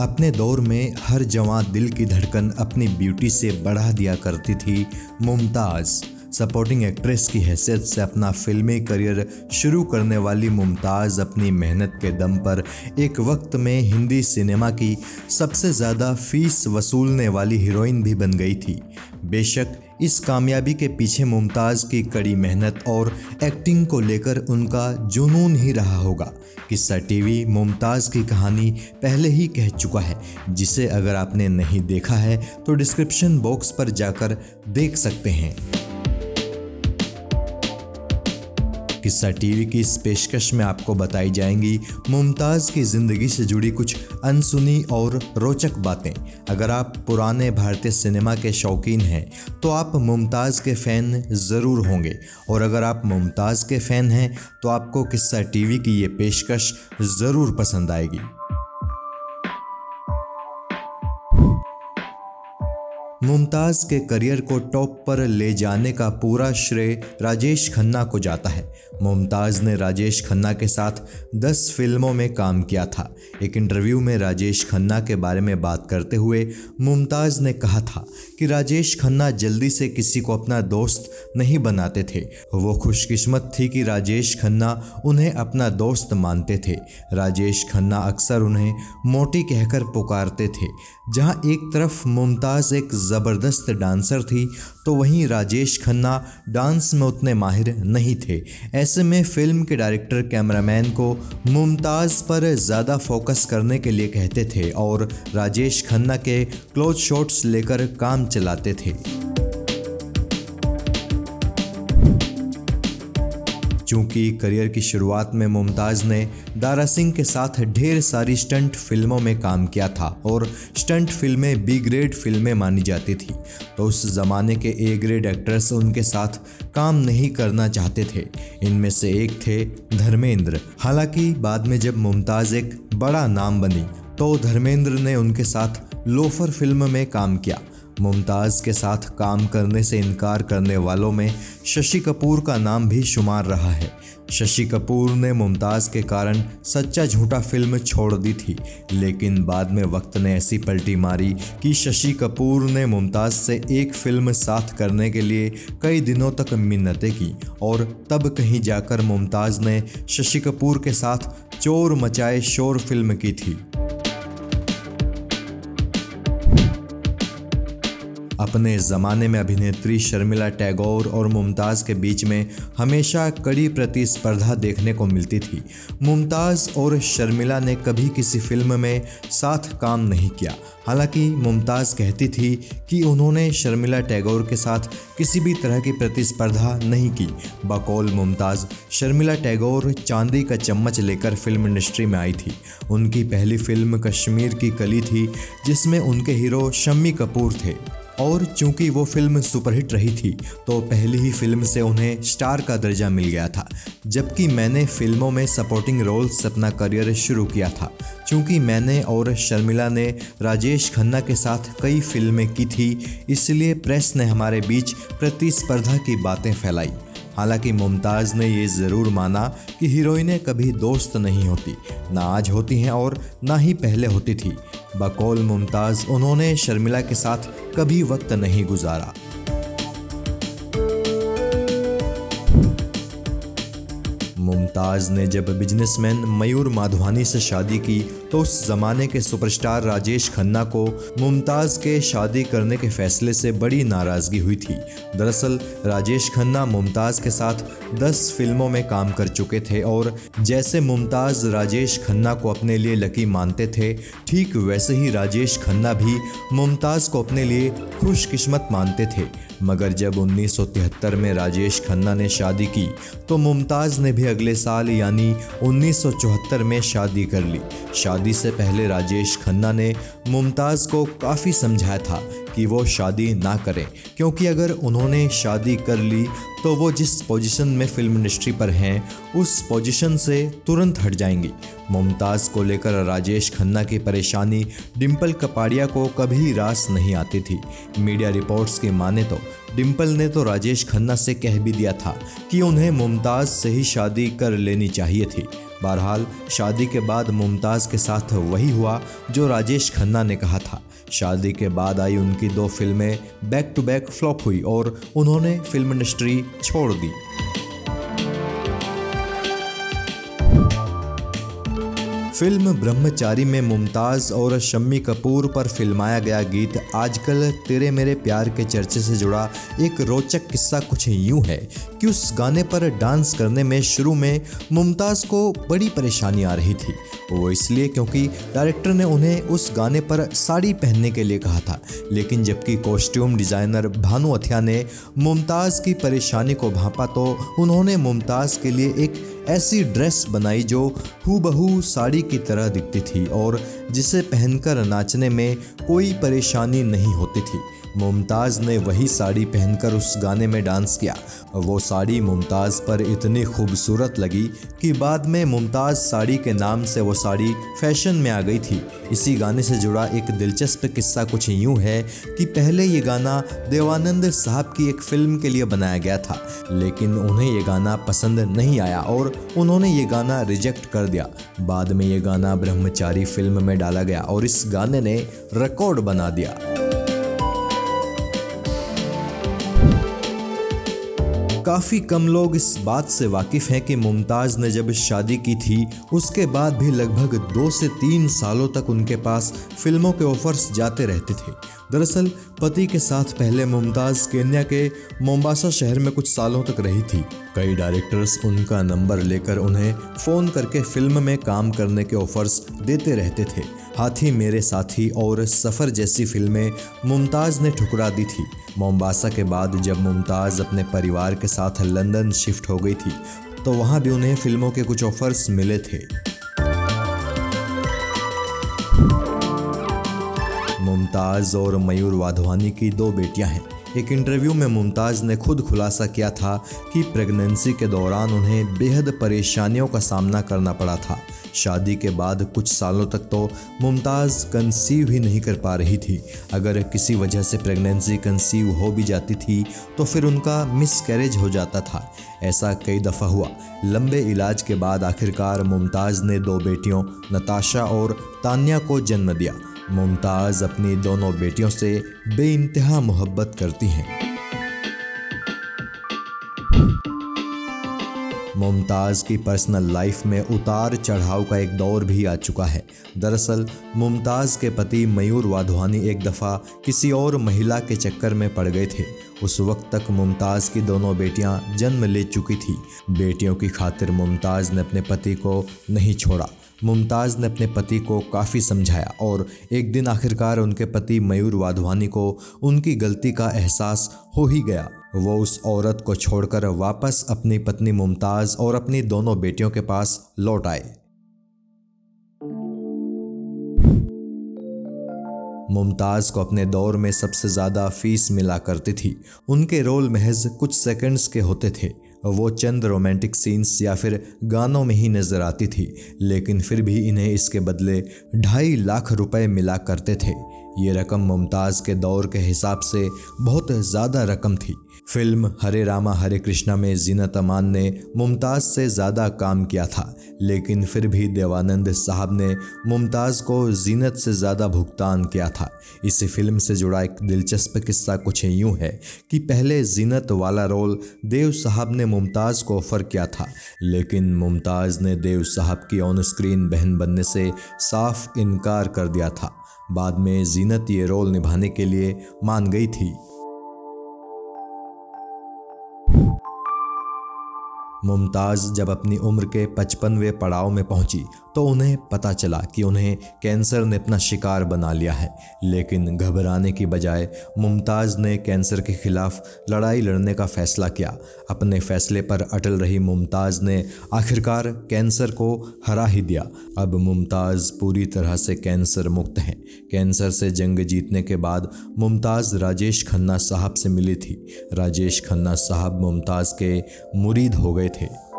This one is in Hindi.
अपने दौर में हर जवां दिल की धड़कन अपनी ब्यूटी से बढ़ा दिया करती थी। मुमताज़ सपोर्टिंग एक्ट्रेस की हैसियत से अपना फिल्मी करियर शुरू करने वाली मुमताज़ अपनी मेहनत के दम पर एक वक्त में हिंदी सिनेमा की सबसे ज़्यादा फ़ीस वसूलने वाली हीरोइन भी बन गई थी। बेशक इस कामयाबी के पीछे मुमताज़ की कड़ी मेहनत और एक्टिंग को लेकर उनका जुनून ही रहा होगा किस्सा टीवी मुमताज़ की कहानी पहले ही कह चुका है, जिसे अगर आपने नहीं देखा है तो डिस्क्रिप्शन बॉक्स पर जाकर देख सकते हैं। किस्सा टीवी की इस पेशकश में आपको बताई जाएँगी मुमताज़ की ज़िंदगी से जुड़ी कुछ अनसुनी और रोचक बातें। अगर आप पुराने भारतीय सिनेमा के शौकीन हैं तो आप मुमताज़ के फ़ैन ज़रूर होंगे। और अगर आप मुमताज़ के फ़ैन हैं तो आपको किस्सा टीवी की ये पेशकश ज़रूर पसंद आएगी। मुमताज़ के करियर को टॉप पर ले जाने का पूरा श्रेय राजेश खन्ना को जाता है। मुमताज़ ने राजेश खन्ना के साथ 10 फ़िल्मों में काम किया था। एक इंटरव्यू में राजेश खन्ना के बारे में बात करते हुए मुमताज़ ने कहा था कि राजेश खन्ना जल्दी से किसी को अपना दोस्त नहीं बनाते थे। वो खुशकिस्मत थी कि राजेश खन्ना उन्हें अपना दोस्त मानते थे। राजेश खन्ना अक्सर उन्हें मोटी कहकर पुकारते थे, जहाँ एक तरफ़ मुमताज़ एक ज़बरदस्त डांसर थी तो वहीं राजेश खन्ना डांस में उतने माहिर नहीं थे। ऐसे में फ़िल्म के डायरेक्टर, कैमरामैन को मुमताज़ पर ज़्यादा फोकस करने के लिए कहते थे और राजेश खन्ना के क्लोज शॉट्स लेकर काम चलाते थे। चूँकि करियर की शुरुआत में मुमताज़ ने दारा सिंह के साथ ढेर सारी स्टंट फ़िल्मों में काम किया था और स्टंट फ़िल्में बी ग्रेड फ़िल्में मानी जाती थी। तो उस ज़माने के ए ग्रेड एक्टर्स उनके साथ काम नहीं करना चाहते थे। इनमें से एक थे धर्मेंद्र। हालाँकि बाद में जब मुमताज़ एक बड़ा नाम बनी तो धर्मेंद्र ने उनके साथ लोफर फ़िल्म में काम किया। मुमताज़ के साथ काम करने से इनकार करने वालों में शशि कपूर का नाम भी शुमार रहा है। शशि कपूर ने मुमताज़ के कारण सच्चा झूठा फ़िल्म छोड़ दी थी, लेकिन बाद में वक्त ने ऐसी पलटी मारी कि शशि कपूर ने मुमताज़ से एक फ़िल्म साथ करने के लिए कई दिनों तक मिन्नतें की और तब कहीं जाकर मुमताज़ ने शशि कपूर के साथ चोर मचाए शोर फ़िल्म की थी। अपने ज़माने में अभिनेत्री शर्मिला टैगोर और मुमताज़ के बीच में हमेशा कड़ी प्रतिस्पर्धा देखने को मिलती थी। मुमताज़ और शर्मिला ने कभी किसी फ़िल्म में साथ काम नहीं किया। हालाँकि मुमताज़ कहती थी कि उन्होंने शर्मिला टैगोर के साथ किसी भी तरह की प्रतिस्पर्धा नहीं की। बकौल मुमताज़ शर्मिला टैगोर चांदी का चम्मच लेकर फ़िल्म इंडस्ट्री में आई थी। उनकी पहली फ़िल्म कश्मीर की कली थी, जिसमें उनके हीरो शम्मी कपूर थे। और चूँकि वो फ़िल्म सुपरहिट रही थी तो पहली ही फ़िल्म से उन्हें स्टार का दर्जा मिल गया था, जबकि मैंने फ़िल्मों में सपोर्टिंग रोल से अपना करियर शुरू किया था। चूँकि मैंने और शर्मिला ने राजेश खन्ना के साथ कई फ़िल्में की थी, इसलिए प्रेस ने हमारे बीच प्रतिस्पर्धा की बातें फैलाई। हालाँकि मुमताज़ ने ये ज़रूर माना कि हीरोइनें कभी दोस्त नहीं होती, ना आज होती हैं और ना ही पहले होती थी। बकौल मुमताज़ उन्होंने शर्मिला के साथ कभी वक्त नहीं गुजारा। मुमताज़ ने जब बिजनेसमैन मयूर माधवानी से शादी की तो उस ज़माने के सुपरस्टार राजेश खन्ना को मुमताज़ के शादी करने के फैसले से बड़ी नाराज़गी हुई थी। दरअसल, राजेश खन्ना मुमताज़ के साथ 10 फ़िल्मों में काम कर चुके थे और जैसे मुमताज़ राजेश खन्ना को अपने लिए लकी मानते थे, ठीक वैसे ही राजेश खन्ना भी मुमताज़ को अपने लिए खुशकिस्मत मानते थे। मगर जब 1973 में राजेश खन्ना ने शादी की तो मुमताज़ ने भी अगले साल यानी 1974 में शादी कर ली। शादी से पहले राजेश खन्ना ने मुमताज़ को काफ़ी समझाया था कि वो शादी ना करें, क्योंकि अगर उन्होंने शादी कर ली तो वो जिस पोजीशन में फ़िल्म इंडस्ट्री पर हैं, उस पोजीशन से तुरंत हट जाएँगी। मुमताज़ को लेकर राजेश खन्ना की परेशानी डिम्पल कपाड़िया को कभी रास नहीं आती थी। मीडिया रिपोर्ट्स की माने तो डिम्पल ने तो राजेश खन्ना से कह भी दिया था कि उन्हें मुमताज़ से ही शादी कर लेनी चाहिए थी। बहरहाल, शादी के बाद मुमताज़ के साथ वही हुआ जो राजेश खन्ना ने कहा था। शादी के बाद आई उनकी दो फ़िल्में बैक टू बैक फ्लॉप हुई और उन्होंने फ़िल्म इंडस्ट्री छोड़ दी। फ़िल्म ब्रह्मचारी में मुमताज़ और शम्मी कपूर पर फिल्माया गया गीत आजकल तेरे मेरे प्यार के चर्चे से जुड़ा एक रोचक किस्सा कुछ यूँ है कि उस गाने पर डांस करने में शुरू में मुमताज़ को बड़ी परेशानी आ रही थी। वो इसलिए क्योंकि डायरेक्टर ने उन्हें उस गाने पर साड़ी पहनने के लिए कहा था। लेकिन जबकि कॉस्ट्यूम डिज़ाइनर भानु अथिया ने मुमताज़ की परेशानी को भांपा तो उन्होंने मुमताज़ के लिए एक ऐसी ड्रेस बनाई जो हूबहू साड़ी की तरह दिखती थी और जिसे पहनकर नाचने में कोई परेशानी नहीं होती थी। मुमताज़ ने वही साड़ी पहनकर उस गाने में डांस किया। वो साड़ी मुमताज़ पर इतनी खूबसूरत लगी कि बाद में मुमताज़ साड़ी के नाम से वो साड़ी फ़ैशन में आ गई थी। इसी गाने से जुड़ा एक दिलचस्प किस्सा कुछ यूँ है कि पहले ये गाना देवानंद साहब की एक फ़िल्म के लिए बनाया गया था, लेकिन उन्हें ये गाना पसंद नहीं आया और उन्होंने ये गाना रिजेक्ट कर दिया। बाद में ये गाना ब्रह्मचारी फ़िल्म में डाला गया और इस गाने ने रिकॉर्ड बना दिया। काफ़ी कम लोग इस बात से वाकिफ़ हैं कि मुमताज़ ने जब शादी की थी, उसके बाद भी लगभग दो से तीन सालों तक उनके पास फ़िल्मों के ऑफर्स जाते रहते थे। दरअसल, पति के साथ पहले मुमताज़ केन्या के मोम्बासा शहर में कुछ सालों तक रही थी। कई डायरेक्टर्स उनका नंबर लेकर उन्हें फ़ोन करके फ़िल्म में काम करने के ऑफर्स देते रहते थे। हाथी मेरे साथी और सफ़र जैसी फ़िल्में मुमताज़ ने ठुकरा दी थी। मोम्बासा के बाद जब मुमताज़ अपने परिवार के साथ लंदन शिफ्ट हो गई थी तो वहाँ भी उन्हें फ़िल्मों के कुछ ऑफर्स मिले थे। मुमताज़ और मयूर वाधवानी की दो बेटियाँ हैं। एक इंटरव्यू में मुमताज़ ने खुद खुलासा किया था कि प्रेगनेंसी के दौरान उन्हें बेहद परेशानियों का सामना करना पड़ा था। शादी के बाद कुछ सालों तक तो मुमताज़ कंसीव ही नहीं कर पा रही थी। अगर किसी वजह से प्रेगनेंसी कंसीव हो भी जाती थी तो फिर उनका मिस कैरेज हो जाता था। ऐसा कई दफ़ा हुआ। लंबे इलाज के बाद आखिरकार मुमताज़ ने दो बेटियों, नताशा और तानिया को जन्म दिया। मुमताज़ अपनी दोनों बेटियों से बे मोहब्बत करती हैं। मुमताज़ की पर्सनल लाइफ में उतार चढ़ाव का एक दौर भी आ चुका है। दरअसल, मुमताज़ के पति मयूर वाधवानी एक दफ़ा किसी और महिला के चक्कर में पड़ गए थे। उस वक्त तक मुमताज़ की दोनों बेटियाँ जन्म ले चुकी थी। बेटियों की खातिर मुमताज़ ने अपने पति को नहीं छोड़ा। मुमताज़ ने अपने पति को काफ़ी समझाया और एक दिन आखिरकार उनके पति मयूर वाधवानी को उनकी गलती का एहसास हो ही गया। वो उस औरत को छोड़कर वापस अपनी पत्नी मुमताज़ और अपनी दोनों बेटियों के पास लौट आए। मुमताज़ को अपने दौर में सबसे ज़्यादा फ़ीस मिला करती थी। उनके रोल महज कुछ सेकंड्स के होते थे। वो चंद रोमांटिक सीन्स या फिर गानों में ही नज़र आती थी, लेकिन फिर भी इन्हें इसके बदले ढाई लाख रुपए मिला करते थे। ये रकम मुमताज़ के दौर के हिसाब से बहुत ज़्यादा रकम थी। फ़िल्म हरे रामा हरे कृष्णा में जीनत अमान ने मुमताज़ से ज़्यादा काम किया था, लेकिन फिर भी देवानंद साहब ने मुमताज़ को जीनत से ज़्यादा भुगतान किया था। इस फ़िल्म से जुड़ा एक दिलचस्प किस्सा कुछ यूँ है कि पहले जीनत वाला रोल देव साहब ने मुमताज़ को ऑफ़र किया था, लेकिन मुमताज़ ने देव साहब की ऑन स्क्रीन बहन बनने से साफ़ इनकार कर दिया था। बाद में जीनत ये रोल निभाने के लिए मान गई थी। मुमताज़ जब अपनी उम्र के पचपनवें पड़ाव में पहुँची तो उन्हें पता चला कि उन्हें कैंसर ने अपना शिकार बना लिया है। लेकिन घबराने की बजाय मुमताज़ ने कैंसर के खिलाफ लड़ाई लड़ने का फैसला किया। अपने फैसले पर अटल रही मुमताज़ ने आखिरकार कैंसर को हरा ही दिया। अब मुमताज़ पूरी तरह से कैंसर मुक्त हैं। कैंसर से जंग जीतने के बाद मुमताज़ राजेश खन्ना साहब से मिली थी। राजेश खन्ना साहब मुमताज़ के मुरीद हो गए थे।